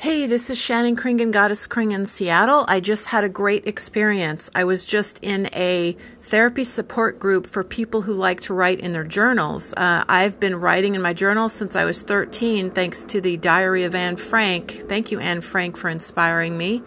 Hey, this is Shannon Kringen, Goddess Kring in Seattle. I just had a great experience. I was just in a therapy support group for people who like to write in their journals. Uh, I've been writing in my journal since I was 13, thanks to the Diary of Anne Frank. Thank you, Anne Frank, for inspiring me.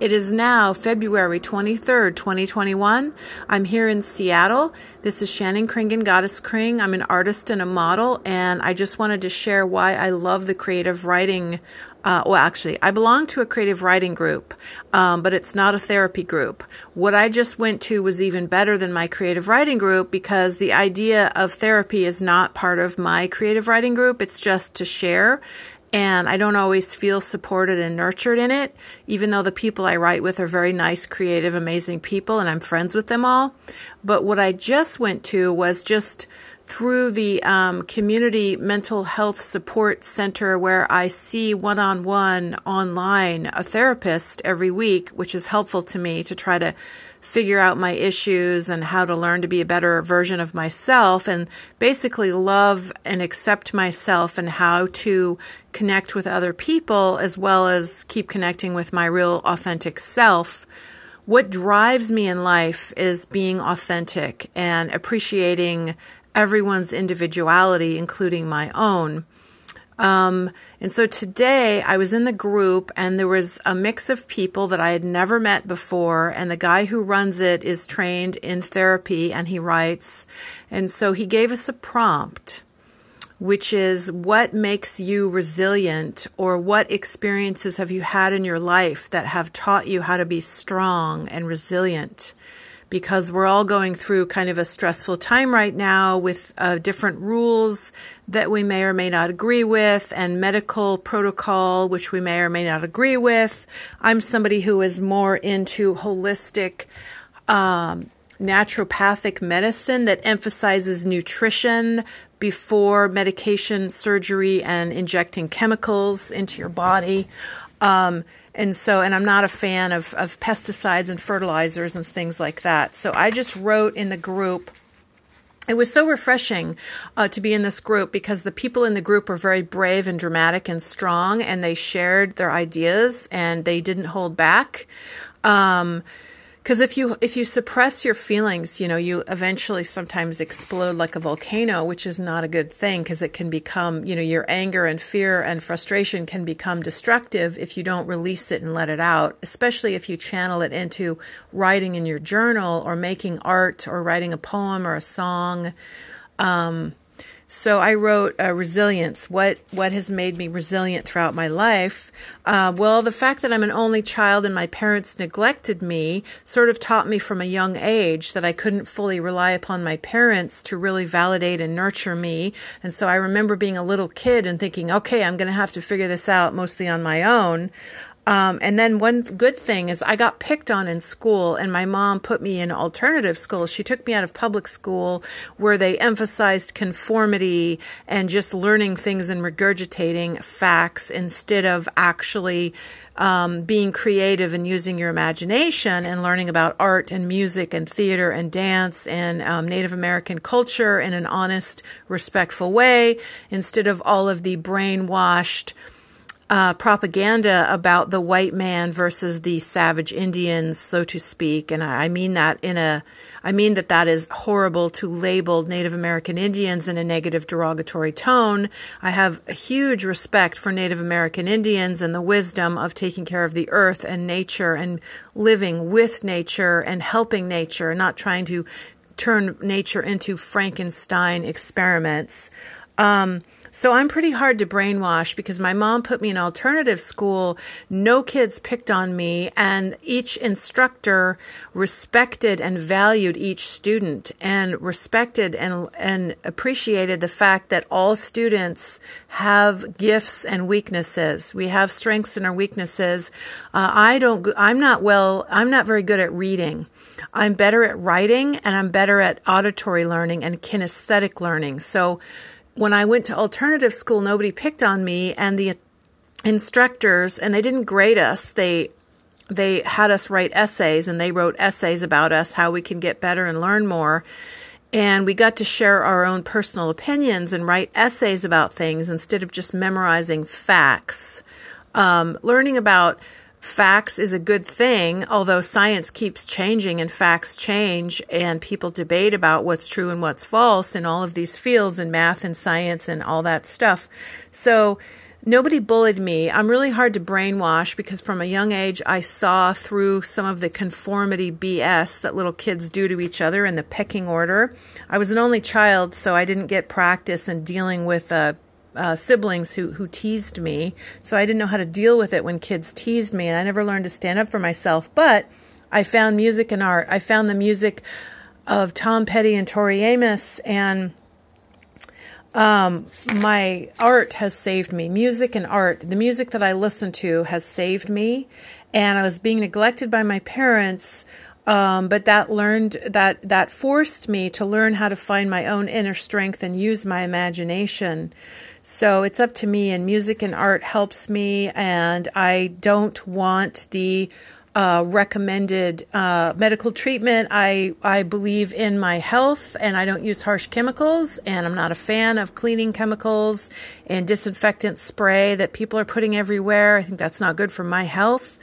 It is now February 23rd, 2021. I'm here in Seattle. This is Shannon Kringen, Goddess Kring. I'm an artist and a model, and I just wanted to share why I love the creative writing uh, well, actually, I belong to a creative writing group, um, but it's not a therapy group. What I just went to was even better than my creative writing group because the idea of therapy is not part of my creative writing group. It's just to share. And I don't always feel supported and nurtured in it, even though the people I write with are very nice, creative, amazing people, and I'm friends with them all. But what I just went to was just through the um, Community Mental Health Support Center, where I see one on one online a therapist every week, which is helpful to me to try to figure out my issues and how to learn to be a better version of myself and basically love and accept myself and how to connect with other people as well as keep connecting with my real authentic self. What drives me in life is being authentic and appreciating everyone's individuality, including my own. Um, and so today I was in the group and there was a mix of people that I had never met before. And the guy who runs it is trained in therapy and he writes. And so he gave us a prompt, which is what makes you resilient or what experiences have you had in your life that have taught you how to be strong and resilient? Because we're all going through kind of a stressful time right now with uh, different rules that we may or may not agree with and medical protocol, which we may or may not agree with. I'm somebody who is more into holistic, um, naturopathic medicine that emphasizes nutrition before medication, surgery, and injecting chemicals into your body. Um, and so, and I'm not a fan of, of pesticides and fertilizers and things like that. So I just wrote in the group. It was so refreshing uh, to be in this group because the people in the group were very brave and dramatic and strong, and they shared their ideas and they didn't hold back. Um, because if you if you suppress your feelings you know you eventually sometimes explode like a volcano which is not a good thing because it can become you know your anger and fear and frustration can become destructive if you don't release it and let it out especially if you channel it into writing in your journal or making art or writing a poem or a song. Um, so I wrote uh, resilience. What what has made me resilient throughout my life? Uh, well, the fact that I'm an only child and my parents neglected me sort of taught me from a young age that I couldn't fully rely upon my parents to really validate and nurture me. And so I remember being a little kid and thinking, okay, I'm going to have to figure this out mostly on my own. Um, and then one good thing is I got picked on in school, and my mom put me in alternative school. She took me out of public school where they emphasized conformity and just learning things and regurgitating facts instead of actually um, being creative and using your imagination and learning about art and music and theater and dance and um, Native American culture in an honest, respectful way instead of all of the brainwashed uh, propaganda about the white man versus the savage Indians, so to speak. And I mean that in a, I mean that that is horrible to label Native American Indians in a negative, derogatory tone. I have a huge respect for Native American Indians and the wisdom of taking care of the earth and nature and living with nature and helping nature, and not trying to turn nature into Frankenstein experiments. Um, so I'm pretty hard to brainwash because my mom put me in alternative school. No kids picked on me, and each instructor respected and valued each student and respected and, and appreciated the fact that all students have gifts and weaknesses. We have strengths and our weaknesses. Uh, I don't, I'm not well, I'm not very good at reading. I'm better at writing and I'm better at auditory learning and kinesthetic learning. So, when I went to alternative school, nobody picked on me, and the instructors, and they didn't grade us. They they had us write essays, and they wrote essays about us, how we can get better and learn more. And we got to share our own personal opinions and write essays about things instead of just memorizing facts. Um, learning about facts is a good thing, although science keeps changing and facts change, and people debate about what's true and what's false in all of these fields in math and science and all that stuff. So, nobody bullied me. I'm really hard to brainwash because from a young age I saw through some of the conformity BS that little kids do to each other in the pecking order. I was an only child, so I didn't get practice in dealing with uh, uh, siblings who who teased me, so I didn't know how to deal with it when kids teased me, and I never learned to stand up for myself. But I found music and art. I found the music of Tom Petty and Tori Amos, and um, my art has saved me. Music and art, the music that I listen to has saved me, and I was being neglected by my parents. Um, but that learned that that forced me to learn how to find my own inner strength and use my imagination. So it's up to me, and music and art helps me, and I don't want the uh, recommended uh, medical treatment. I I believe in my health, and I don't use harsh chemicals. And I'm not a fan of cleaning chemicals and disinfectant spray that people are putting everywhere. I think that's not good for my health.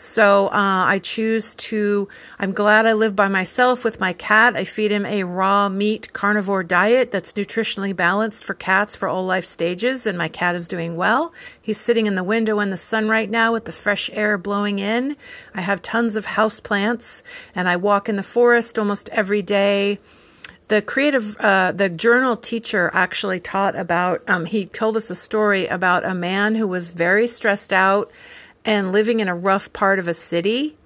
So uh, I choose to. I'm glad I live by myself with my cat. I feed him a raw meat carnivore diet that's nutritionally balanced for cats for all life stages, and my cat is doing well. He's sitting in the window in the sun right now with the fresh air blowing in. I have tons of house plants, and I walk in the forest almost every day the creative uh, the journal teacher actually taught about um, he told us a story about a man who was very stressed out and living in a rough part of a city.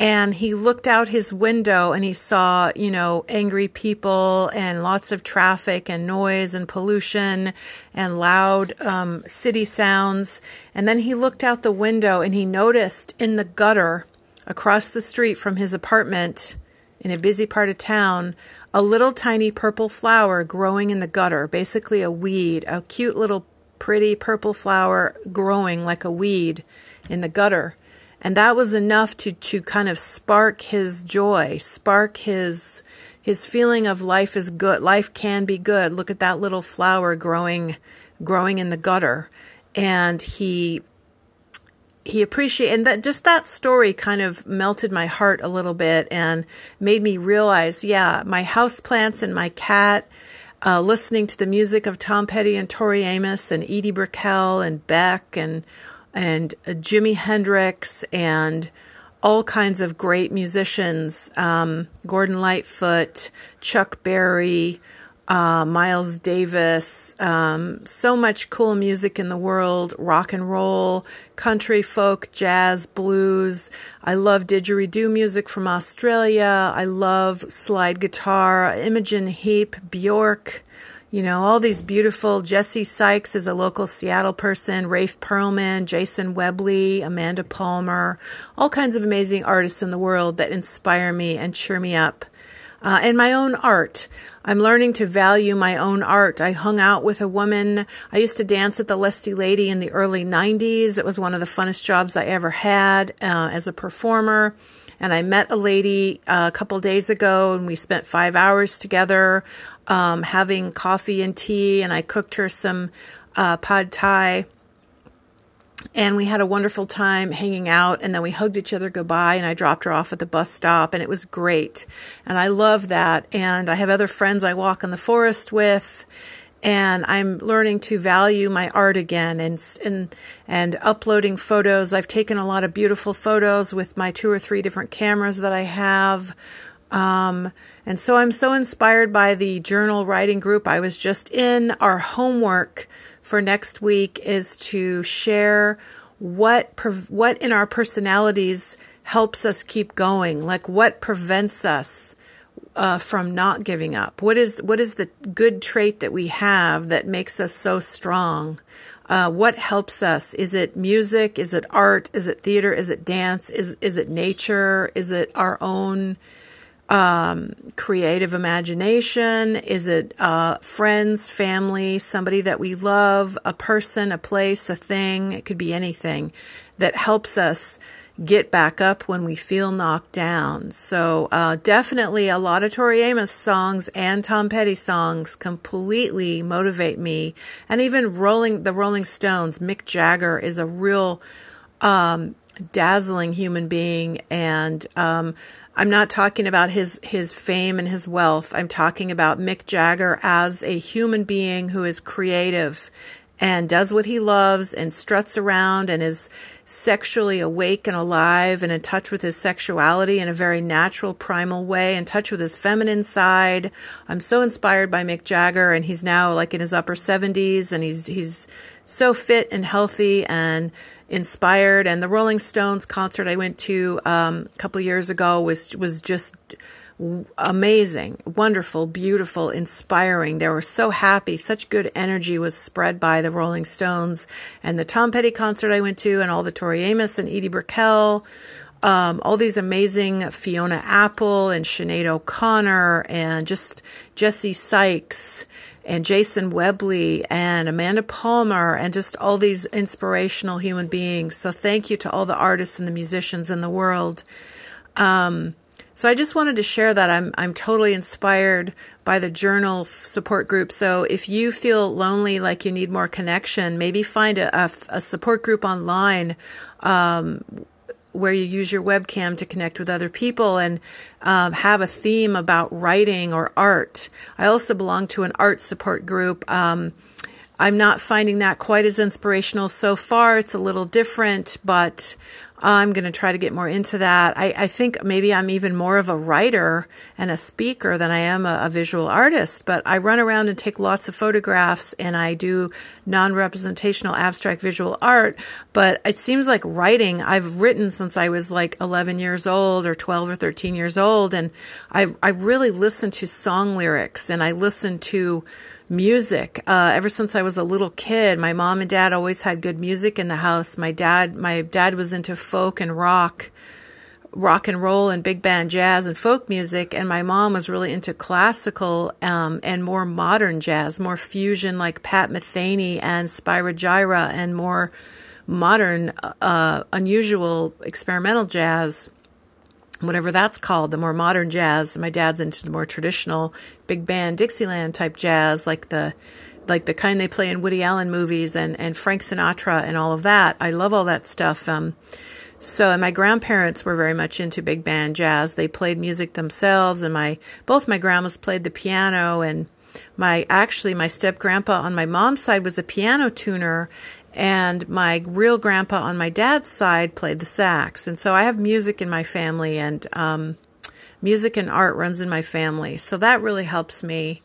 And he looked out his window and he saw, you know, angry people and lots of traffic and noise and pollution and loud um, city sounds. And then he looked out the window and he noticed in the gutter across the street from his apartment in a busy part of town a little tiny purple flower growing in the gutter, basically a weed, a cute little pretty purple flower growing like a weed in the gutter. And that was enough to, to kind of spark his joy, spark his his feeling of life is good. Life can be good. Look at that little flower growing growing in the gutter. And he he appreciated and that just that story kind of melted my heart a little bit and made me realize, yeah, my house plants and my cat, uh, listening to the music of Tom Petty and Tori Amos and Edie Brickell and Beck and and uh, Jimi Hendrix and all kinds of great musicians um, Gordon Lightfoot, Chuck Berry, uh, Miles Davis, um, so much cool music in the world rock and roll, country, folk, jazz, blues. I love didgeridoo music from Australia. I love slide guitar, Imogen Heap, Bjork. You know, all these beautiful Jesse Sykes is a local Seattle person, Rafe Perlman, Jason Webley, Amanda Palmer, all kinds of amazing artists in the world that inspire me and cheer me up. Uh, and my own art. I'm learning to value my own art. I hung out with a woman. I used to dance at the Lusty Lady in the early 90s. It was one of the funnest jobs I ever had uh, as a performer. And I met a lady uh, a couple days ago, and we spent five hours together um, having coffee and tea. And I cooked her some uh, pad thai and we had a wonderful time hanging out and then we hugged each other goodbye and I dropped her off at the bus stop and it was great. And I love that and I have other friends I walk in the forest with and I'm learning to value my art again and and and uploading photos. I've taken a lot of beautiful photos with my two or three different cameras that I have. Um, and so I'm so inspired by the journal writing group. I was just in. Our homework for next week is to share what what in our personalities helps us keep going? Like what prevents us uh, from not giving up? What is what is the good trait that we have that makes us so strong? Uh, what helps us? Is it music? Is it art? Is it theater? Is it dance? Is is it nature? Is it our own um, creative imagination? Is it uh, friends, family, somebody that we love, a person, a place, a thing? It could be anything that helps us get back up when we feel knocked down. So, uh, definitely a lot of Tori Amos songs and Tom Petty songs completely motivate me. And even Rolling, the Rolling Stones, Mick Jagger is a real, um, dazzling human being. And, um, I'm not talking about his, his fame and his wealth. I'm talking about Mick Jagger as a human being who is creative and does what he loves and struts around and is sexually awake and alive and in touch with his sexuality in a very natural, primal way, in touch with his feminine side. I'm so inspired by Mick Jagger, and he's now like in his upper 70s, and he's he's so fit and healthy and inspired. And the Rolling Stones concert I went to um, a couple years ago was was just amazing, wonderful, beautiful, inspiring. They were so happy. Such good energy was spread by the Rolling Stones and the Tom Petty concert I went to, and all the Tori Amos and Edie Brickell. Um, all these amazing Fiona Apple and Sinead O'Connor and just Jesse Sykes and Jason Webley and Amanda Palmer and just all these inspirational human beings. So thank you to all the artists and the musicians in the world. Um, so I just wanted to share that I'm I'm totally inspired by the journal support group. So if you feel lonely, like you need more connection, maybe find a, a, support group online. Um, where you use your webcam to connect with other people and um, have a theme about writing or art. I also belong to an art support group. Um, I'm not finding that quite as inspirational so far. It's a little different, but I'm going to try to get more into that. I, I, think maybe I'm even more of a writer and a speaker than I am a, a, visual artist, but I run around and take lots of photographs and I do non representational abstract visual art. But it seems like writing, I've written since I was like 11 years old or 12 or 13 years old. And I, I really listen to song lyrics and I listen to music. Uh, ever since I was a little kid, my mom and dad always had good music in the house. My dad, my dad was into folk and rock, rock and roll and big band jazz and folk music, and my mom was really into classical um, and more modern jazz, more fusion like Pat Metheny and Spyro Gyra, and more modern, uh, unusual experimental jazz whatever that's called, the more modern jazz. My dad's into the more traditional big band Dixieland type jazz, like the like the kind they play in Woody Allen movies and, and Frank Sinatra and all of that. I love all that stuff. Um, so, and my grandparents were very much into big band jazz. They played music themselves, and my both my grandmas played the piano, and my actually my step grandpa on my mom's side was a piano tuner, and my real grandpa on my dad's side played the sax. And so I have music in my family, and um, music and art runs in my family. So that really helps me.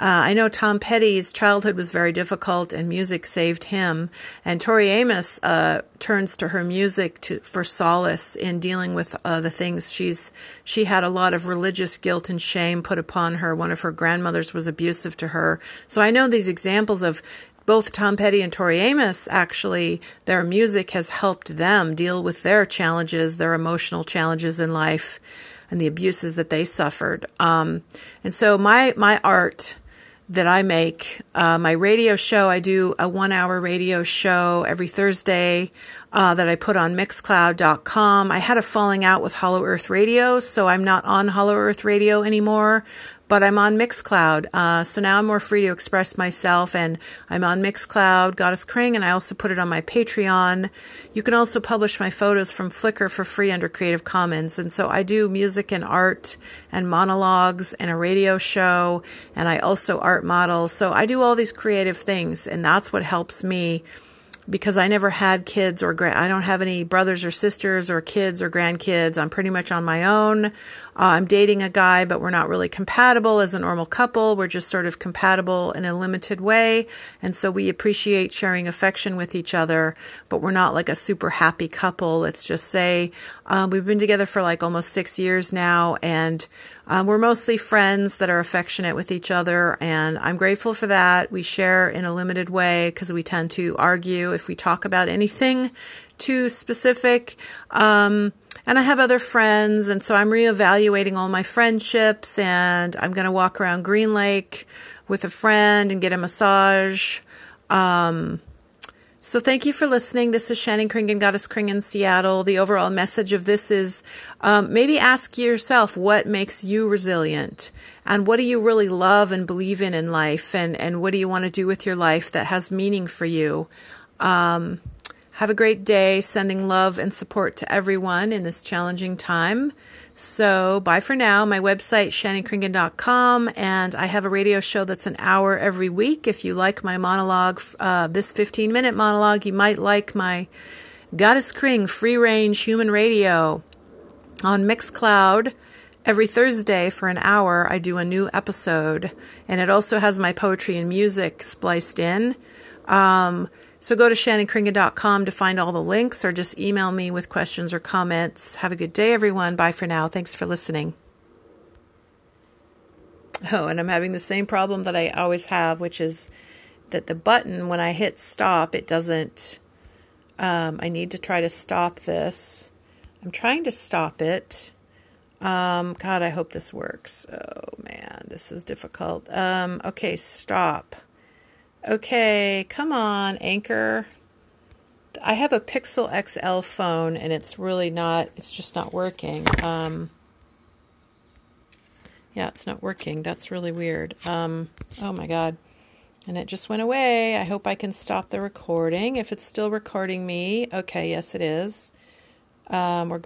Uh, I know Tom Petty's childhood was very difficult, and music saved him. And Tori Amos uh, turns to her music to, for solace in dealing with uh, the things she's. She had a lot of religious guilt and shame put upon her. One of her grandmothers was abusive to her. So I know these examples of both Tom Petty and Tori Amos actually, their music has helped them deal with their challenges, their emotional challenges in life, and the abuses that they suffered. Um, and so my my art that I make. Uh, my radio show, I do a one hour radio show every Thursday uh, that I put on mixcloud.com. I had a falling out with Hollow Earth Radio, so I'm not on Hollow Earth Radio anymore but I'm on Mixcloud. Uh, so now I'm more free to express myself, and I'm on Mixcloud, Goddess Kring, and I also put it on my Patreon. You can also publish my photos from Flickr for free under Creative Commons. And so I do music and art and monologues and a radio show, and I also art model. So I do all these creative things, and that's what helps me because I never had kids or grand, I don't have any brothers or sisters or kids or grandkids. I'm pretty much on my own. Uh, I'm dating a guy, but we're not really compatible as a normal couple. We're just sort of compatible in a limited way. And so we appreciate sharing affection with each other, but we're not like a super happy couple. Let's just say, uh, we've been together for like almost six years now and Um, we're mostly friends that are affectionate with each other, and I'm grateful for that. We share in a limited way because we tend to argue if we talk about anything too specific. Um, and I have other friends, and so I'm reevaluating all my friendships, and I'm going to walk around Green Lake with a friend and get a massage. Um, so thank you for listening. This is Shannon Kringen, Goddess Kring in Seattle. The overall message of this is um, maybe ask yourself what makes you resilient and what do you really love and believe in in life and, and what do you want to do with your life that has meaning for you. Um, have a great day. Sending love and support to everyone in this challenging time. So, bye for now. My website, shannonkringen.com, and I have a radio show that's an hour every week. If you like my monologue, uh, this 15 minute monologue, you might like my Goddess Kring free range human radio on Mixcloud. Every Thursday for an hour, I do a new episode, and it also has my poetry and music spliced in. Um, so go to shannonkringen.com to find all the links or just email me with questions or comments. Have a good day, everyone. Bye for now. Thanks for listening. Oh, and I'm having the same problem that I always have, which is that the button, when I hit stop, it doesn't. Um, I need to try to stop this. I'm trying to stop it. Um, God, I hope this works. Oh man, this is difficult. Um, okay, stop. Okay, come on, Anchor. I have a Pixel XL phone and it's really not, it's just not working. Um, yeah, it's not working. That's really weird. Um, oh my God. And it just went away. I hope I can stop the recording. If it's still recording me, okay, yes, it is. Um, we're